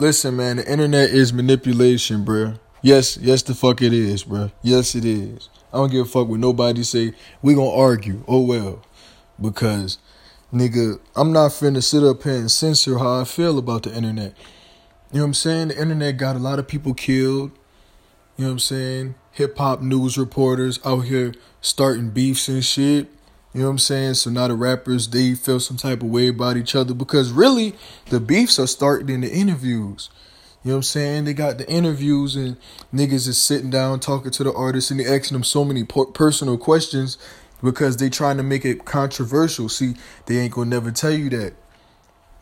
Listen, man, the internet is manipulation, bruh. Yes, yes, the fuck it is, bruh. Yes, it is. I don't give a fuck what nobody say. We gonna argue. Oh well, because nigga, I'm not finna sit up here and censor how I feel about the internet. You know what I'm saying? The internet got a lot of people killed. You know what I'm saying? Hip hop news reporters out here starting beefs and shit. You know what I'm saying? So now the rappers they feel some type of way about each other because really the beefs are starting in the interviews. You know what I'm saying? They got the interviews and niggas is sitting down talking to the artists and they asking them so many personal questions because they trying to make it controversial. See, they ain't gonna never tell you that.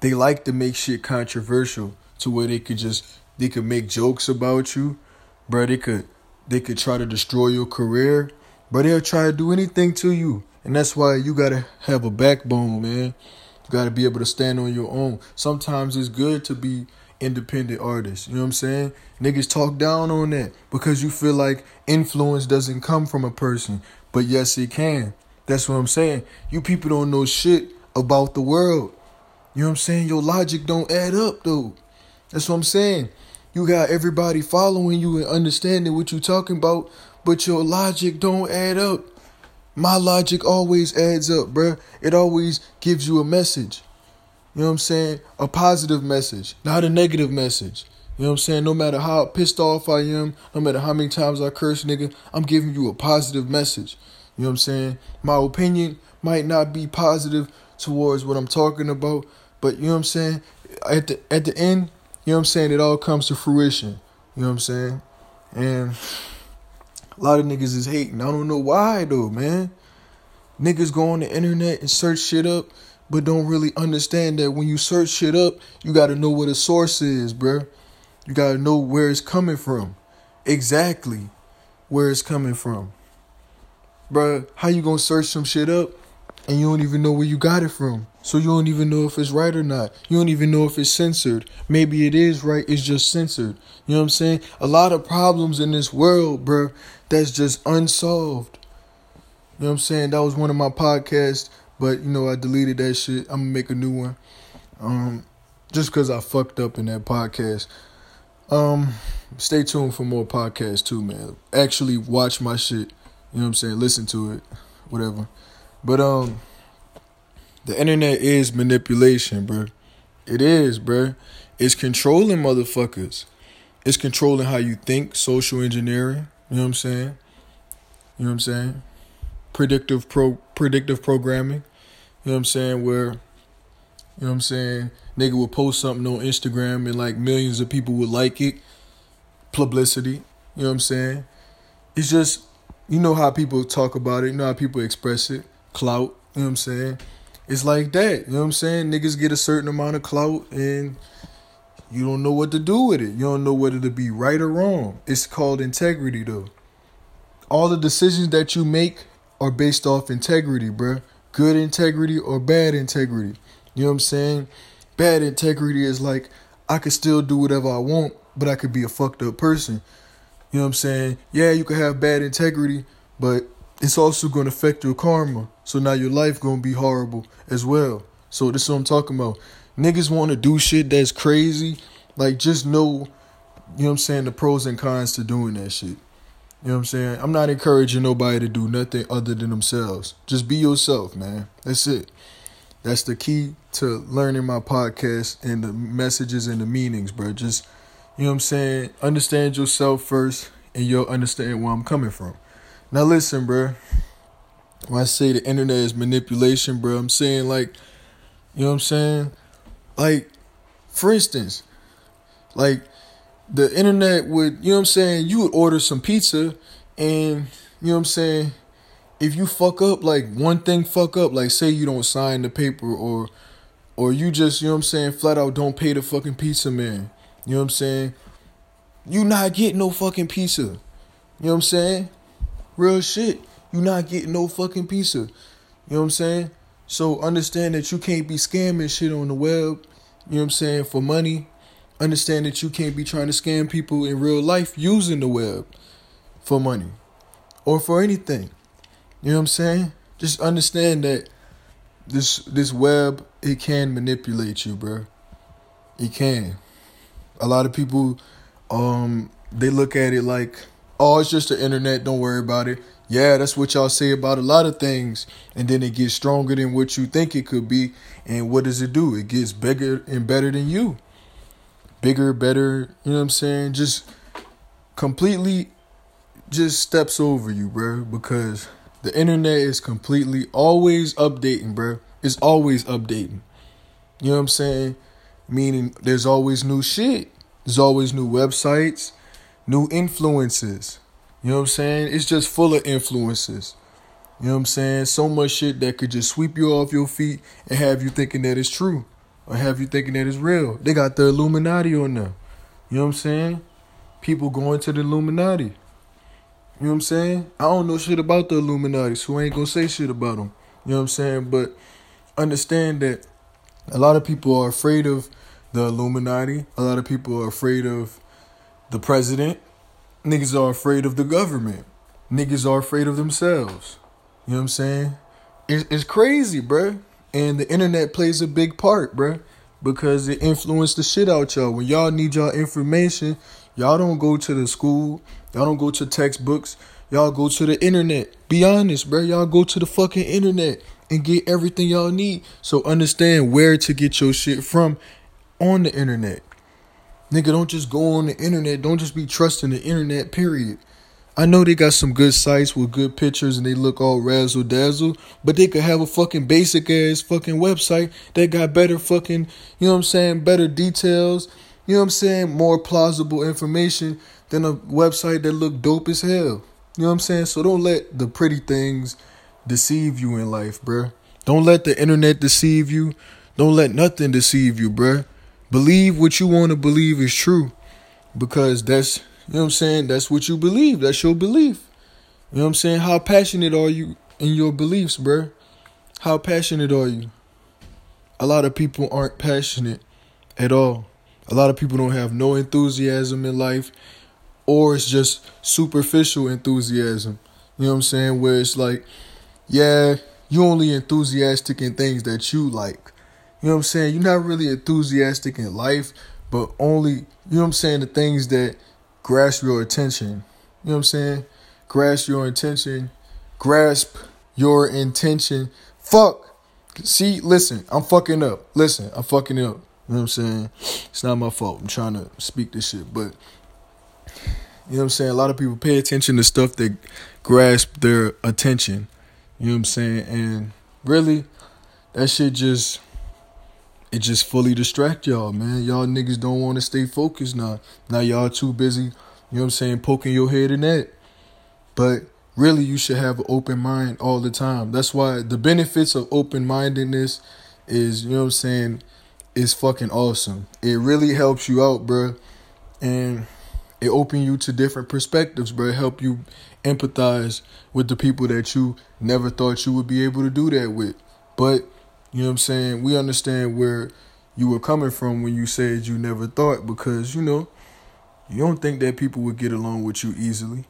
They like to make shit controversial to where they could just they could make jokes about you, bro. They could they could try to destroy your career, but they'll try to do anything to you. And that's why you gotta have a backbone, man. You gotta be able to stand on your own. Sometimes it's good to be independent artists. You know what I'm saying? Niggas talk down on that because you feel like influence doesn't come from a person. But yes, it can. That's what I'm saying. You people don't know shit about the world. You know what I'm saying? Your logic don't add up, though. That's what I'm saying. You got everybody following you and understanding what you're talking about, but your logic don't add up. My logic always adds up, bruh. It always gives you a message. You know what I'm saying? A positive message, not a negative message. You know what I'm saying? No matter how pissed off I am, no matter how many times I curse, nigga, I'm giving you a positive message. You know what I'm saying? My opinion might not be positive towards what I'm talking about, but you know what I'm saying? At the at the end, you know what I'm saying, it all comes to fruition. You know what I'm saying? And a lot of niggas is hating. I don't know why though, man. Niggas go on the internet and search shit up, but don't really understand that when you search shit up, you gotta know what the source is, bruh. You gotta know where it's coming from. Exactly where it's coming from. Bruh, how you gonna search some shit up and you don't even know where you got it from? So you don't even know if it's right or not. You don't even know if it's censored. Maybe it is right, it's just censored. You know what I'm saying? A lot of problems in this world, bro, that's just unsolved. You know what I'm saying? That was one of my podcasts, but you know, I deleted that shit. I'm gonna make a new one. Um just cause I fucked up in that podcast. Um stay tuned for more podcasts too, man. Actually watch my shit. You know what I'm saying? Listen to it. Whatever. But um the internet is manipulation, bro. It is, bro. It's controlling motherfuckers. It's controlling how you think, social engineering. You know what I'm saying? You know what I'm saying? Predictive pro predictive programming. You know what I'm saying? Where you know what I'm saying? Nigga will post something on Instagram and like millions of people would like it. Publicity. You know what I'm saying? It's just you know how people talk about it, you know how people express it. Clout, you know what I'm saying? It's like that, you know what I'm saying? Niggas get a certain amount of clout and you don't know what to do with it. You don't know whether to be right or wrong. It's called integrity, though. All the decisions that you make are based off integrity, bruh. Good integrity or bad integrity. You know what I'm saying? Bad integrity is like, I could still do whatever I want, but I could be a fucked up person. You know what I'm saying? Yeah, you could have bad integrity, but it's also going to affect your karma. So now your life going to be horrible as well. So this is what I'm talking about niggas want to do shit that's crazy, like just know, you know what I'm saying, the pros and cons to doing that shit. You know what I'm saying? I'm not encouraging nobody to do nothing other than themselves. Just be yourself, man. That's it. That's the key to learning my podcast and the messages and the meanings, bro. Just, you know what I'm saying? Understand yourself first and you'll understand where I'm coming from. Now listen, bro. When I say the internet is manipulation, bro, I'm saying like, you know what I'm saying? Like, for instance, like the internet would, you know what I'm saying, you would order some pizza and you know what I'm saying, if you fuck up like one thing fuck up, like say you don't sign the paper or or you just, you know what I'm saying, flat out don't pay the fucking pizza man. You know what I'm saying? You not get no fucking pizza. You know what I'm saying? Real shit. You not getting no fucking pizza. You know what I'm saying? So understand that you can't be scamming shit on the web you know what I'm saying, for money. Understand that you can't be trying to scam people in real life using the web for money or for anything. You know what I'm saying? Just understand that this this web it can manipulate you, bro. It can. A lot of people, um, they look at it like, oh, it's just the internet. Don't worry about it. Yeah, that's what y'all say about a lot of things. And then it gets stronger than what you think it could be. And what does it do? It gets bigger and better than you. Bigger, better, you know what I'm saying? Just completely just steps over you, bro, because the internet is completely always updating, bro. It's always updating. You know what I'm saying? Meaning there's always new shit. There's always new websites, new influences. You know what I'm saying? It's just full of influences. You know what I'm saying? So much shit that could just sweep you off your feet and have you thinking that it's true or have you thinking that it's real. They got the Illuminati on them. You know what I'm saying? People going to the Illuminati. You know what I'm saying? I don't know shit about the Illuminati, so I ain't gonna say shit about them. You know what I'm saying? But understand that a lot of people are afraid of the Illuminati. A lot of people are afraid of the president. Niggas are afraid of the government. Niggas are afraid of themselves. You know what I'm saying? It's, it's crazy, bruh. And the internet plays a big part, bruh. Because it influenced the shit out y'all. When y'all need y'all information, y'all don't go to the school. Y'all don't go to textbooks. Y'all go to the internet. Be honest, bruh. Y'all go to the fucking internet and get everything y'all need. So understand where to get your shit from on the internet. Nigga, don't just go on the internet. Don't just be trusting the internet, period. I know they got some good sites with good pictures and they look all razzle dazzle, but they could have a fucking basic ass fucking website that got better fucking, you know what I'm saying, better details, you know what I'm saying, more plausible information than a website that look dope as hell. You know what I'm saying? So don't let the pretty things deceive you in life, bruh. Don't let the internet deceive you. Don't let nothing deceive you, bruh. Believe what you want to believe is true. Because that's, you know what I'm saying? That's what you believe. That's your belief. You know what I'm saying? How passionate are you in your beliefs, bruh? How passionate are you? A lot of people aren't passionate at all. A lot of people don't have no enthusiasm in life, or it's just superficial enthusiasm. You know what I'm saying? Where it's like, yeah, you only enthusiastic in things that you like. You know what I'm saying? You're not really enthusiastic in life, but only, you know what I'm saying, the things that grasp your attention. You know what I'm saying? Grasp your intention. Grasp your intention. Fuck. See, listen, I'm fucking up. Listen, I'm fucking up. You know what I'm saying? It's not my fault. I'm trying to speak this shit, but you know what I'm saying? A lot of people pay attention to stuff that grasp their attention. You know what I'm saying? And really, that shit just it just fully distract y'all, man. Y'all niggas don't want to stay focused now. Now y'all too busy, you know what I'm saying, poking your head in that. But really you should have an open mind all the time. That's why the benefits of open mindedness is, you know what I'm saying, is fucking awesome. It really helps you out, bro. And it open you to different perspectives, bro. Help you empathize with the people that you never thought you would be able to do that with. But, you know what I'm saying? We understand where you were coming from when you said you never thought because, you know, you don't think that people would get along with you easily.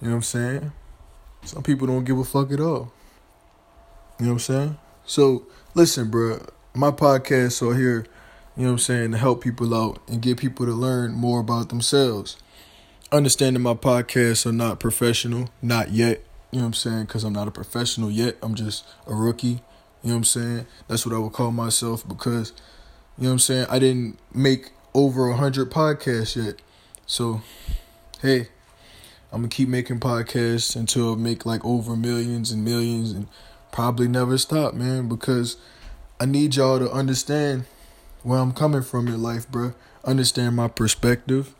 You know what I'm saying? Some people don't give a fuck at all. You know what I'm saying? So, listen, bro, my podcasts are here, you know what I'm saying, to help people out and get people to learn more about themselves understanding my podcasts are not professional, not yet. You know what I'm saying? Because I'm not a professional yet. I'm just a rookie. You know what I'm saying? That's what I would call myself because, you know what I'm saying? I didn't make over a hundred podcasts yet. So, hey, I'm gonna keep making podcasts until I make like over millions and millions and probably never stop, man. Because I need y'all to understand where I'm coming from in life, bro. Understand my perspective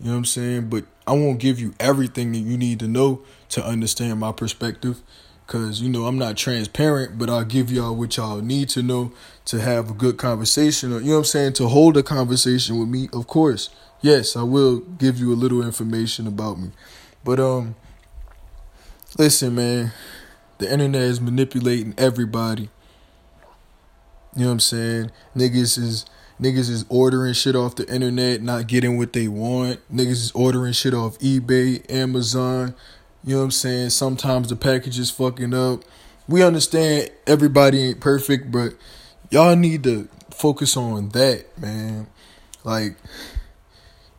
you know what I'm saying? But I won't give you everything that you need to know to understand my perspective. Cause you know I'm not transparent, but I'll give y'all what y'all need to know to have a good conversation. Or, you know what I'm saying? To hold a conversation with me, of course. Yes, I will give you a little information about me. But um listen, man, the internet is manipulating everybody. You know what I'm saying? Niggas is Niggas is ordering shit off the internet, not getting what they want. Niggas is ordering shit off eBay, Amazon. You know what I'm saying? Sometimes the package is fucking up. We understand everybody ain't perfect, but y'all need to focus on that, man. Like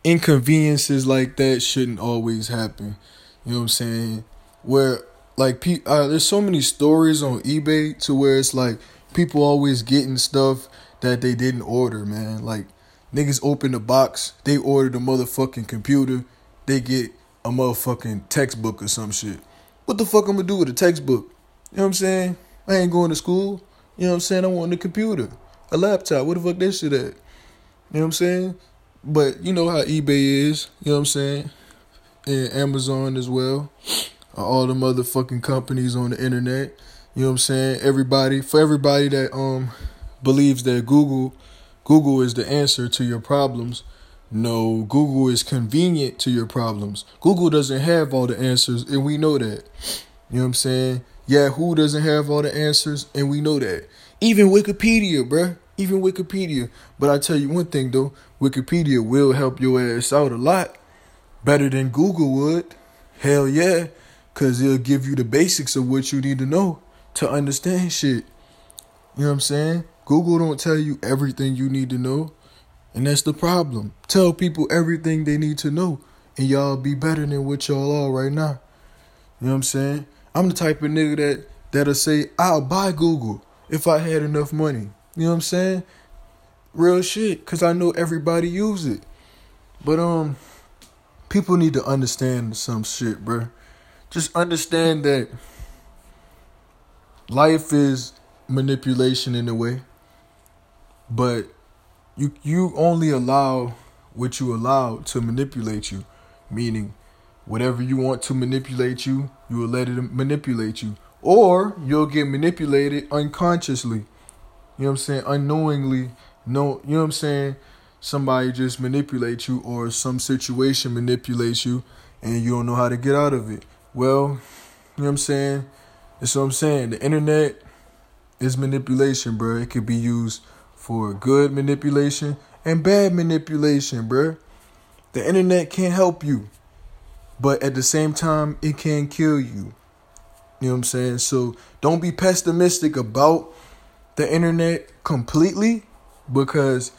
inconveniences like that shouldn't always happen. You know what I'm saying? Where like pe- uh, there's so many stories on eBay to where it's like people always getting stuff that they didn't order, man. Like niggas open the box, they order the motherfucking computer, they get a motherfucking textbook or some shit. What the fuck I'm gonna do with a textbook? You know what I'm saying? I ain't going to school. You know what I'm saying? I want a computer, a laptop. What the fuck that shit at? You know what I'm saying? But you know how eBay is. You know what I'm saying? And Amazon as well. All the motherfucking companies on the internet. You know what I'm saying? Everybody for everybody that um believes that Google Google is the answer to your problems. No, Google is convenient to your problems. Google doesn't have all the answers, and we know that. You know what I'm saying? Yahoo doesn't have all the answers, and we know that. Even Wikipedia, bruh. Even Wikipedia. But I tell you one thing though, Wikipedia will help your ass out a lot. Better than Google would. Hell yeah. Cause it'll give you the basics of what you need to know to understand shit. You know what I'm saying? Google don't tell you everything you need to know. And that's the problem. Tell people everything they need to know, and y'all be better than what y'all are right now. You know what I'm saying? I'm the type of nigga that that'll say I'll buy Google if I had enough money. You know what I'm saying? Real shit, cause I know everybody use it. But um, people need to understand some shit, bro. Just understand that life is manipulation in a way, but you you only allow what you allow to manipulate you, meaning whatever you want to manipulate you, you will let it manipulate you, or you'll get manipulated unconsciously. You know what I'm saying? Unknowingly, no, you know what I'm saying? Somebody just manipulates you, or some situation manipulates you, and you don't know how to get out of it. Well, you know what I'm saying? That's what I'm saying. The internet is manipulation, bro. It could be used for good manipulation and bad manipulation, bruh. The internet can't help you, but at the same time, it can kill you. You know what I'm saying? So don't be pessimistic about the internet completely because,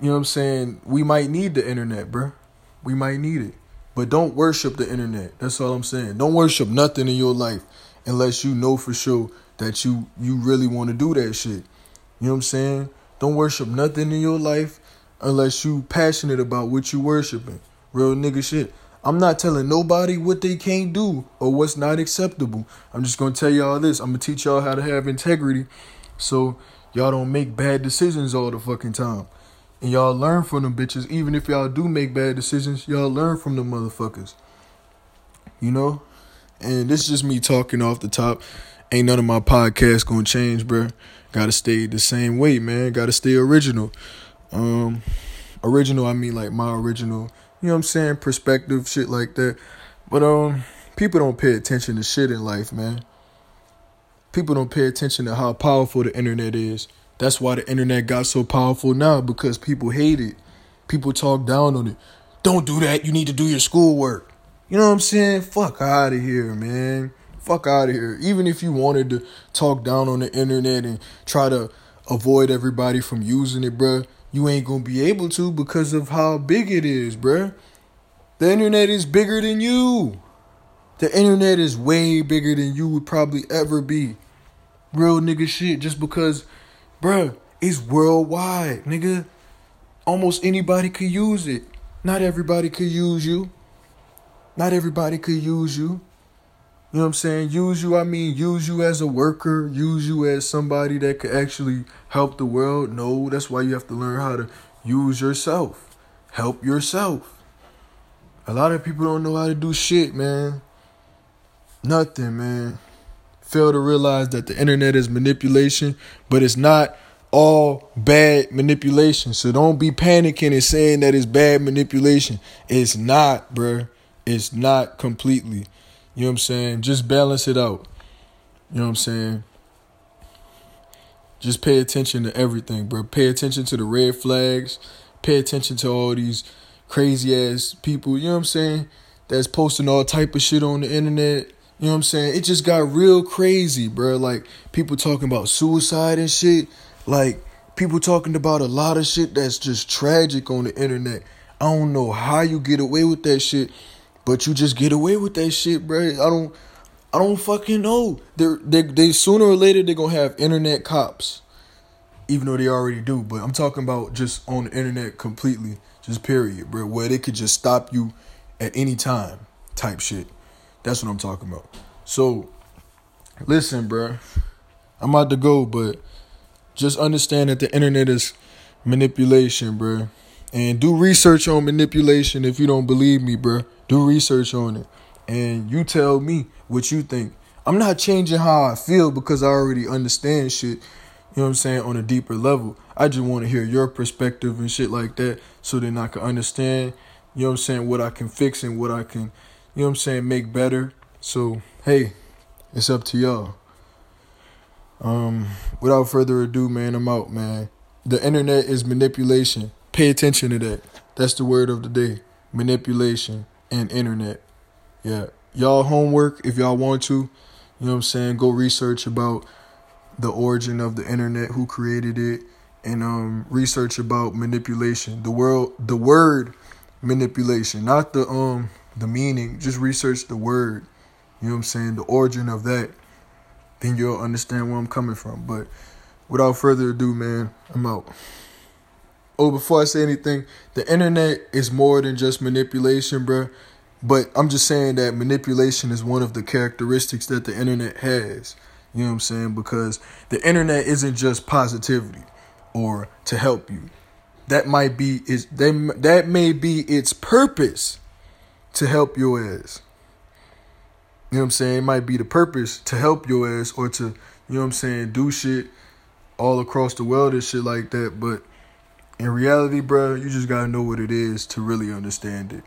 you know what I'm saying, we might need the internet, bruh. We might need it. But don't worship the internet. That's all I'm saying. Don't worship nothing in your life unless you know for sure that you you really want to do that shit. You know what I'm saying? Don't worship nothing in your life unless you passionate about what you worshiping. Real nigga shit. I'm not telling nobody what they can't do or what's not acceptable. I'm just gonna tell y'all this. I'm gonna teach y'all how to have integrity so y'all don't make bad decisions all the fucking time. And y'all learn from them bitches. Even if y'all do make bad decisions, y'all learn from them motherfuckers. You know? And this is just me talking off the top. Ain't none of my podcasts gonna change, bro. Gotta stay the same way, man. Gotta stay original. Um, original, I mean like my original. You know what I'm saying? Perspective, shit like that. But um, people don't pay attention to shit in life, man. People don't pay attention to how powerful the internet is. That's why the internet got so powerful now because people hate it. People talk down on it. Don't do that. You need to do your schoolwork. You know what I'm saying? Fuck out of here, man. Fuck out of here. Even if you wanted to talk down on the internet and try to avoid everybody from using it, bruh, you ain't gonna be able to because of how big it is, bruh. The internet is bigger than you. The internet is way bigger than you would probably ever be. Real nigga shit. Just because, bruh, it's worldwide, nigga. Almost anybody could use it. Not everybody could use you. Not everybody could use you. You know what I'm saying? Use you, I mean, use you as a worker, use you as somebody that could actually help the world. No, that's why you have to learn how to use yourself, help yourself. A lot of people don't know how to do shit, man. Nothing, man. Fail to realize that the internet is manipulation, but it's not all bad manipulation. So don't be panicking and saying that it's bad manipulation. It's not, bruh. It's not completely. You know what I'm saying? Just balance it out. You know what I'm saying? Just pay attention to everything, bro. Pay attention to the red flags. Pay attention to all these crazy ass people, you know what I'm saying? That's posting all type of shit on the internet. You know what I'm saying? It just got real crazy, bro. Like people talking about suicide and shit. Like People talking about a lot of shit that's just tragic on the internet. I don't know how you get away with that shit, but you just get away with that shit, bro. I don't I don't fucking know. They're, they they sooner or later they're gonna have internet cops, even though they already do. But I'm talking about just on the internet completely, just period, bro. Where they could just stop you at any time, type shit. That's what I'm talking about. So, listen, bro. I'm about to go, but just understand that the internet is manipulation, bro. And do research on manipulation if you don't believe me, bro. Do research on it and you tell me what you think. I'm not changing how I feel because I already understand shit, you know what I'm saying, on a deeper level. I just want to hear your perspective and shit like that so then I can understand, you know what I'm saying, what I can fix and what I can, you know what I'm saying, make better. So, hey, it's up to y'all. Um, without further ado, man, I'm out, man. The internet is manipulation. Pay attention to that. That's the word of the day. Manipulation and internet yeah, y'all homework if y'all want to. You know what I'm saying? Go research about the origin of the internet, who created it, and um research about manipulation. The world the word manipulation, not the um the meaning. Just research the word. You know what I'm saying? The origin of that. Then you'll understand where I'm coming from. But without further ado, man, I'm out. Oh, before I say anything, the internet is more than just manipulation, bro. But I'm just saying that manipulation is one of the characteristics that the internet has. You know what I'm saying? Because the internet isn't just positivity or to help you. That might be is that may be its purpose to help your ass. You know what I'm saying? It might be the purpose to help your ass or to, you know what I'm saying, do shit all across the world and shit like that. But in reality, bro, you just gotta know what it is to really understand it.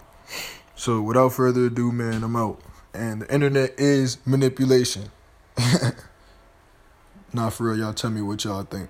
So without further ado, man, I'm out. And the internet is manipulation. Not for real, y'all tell me what y'all think.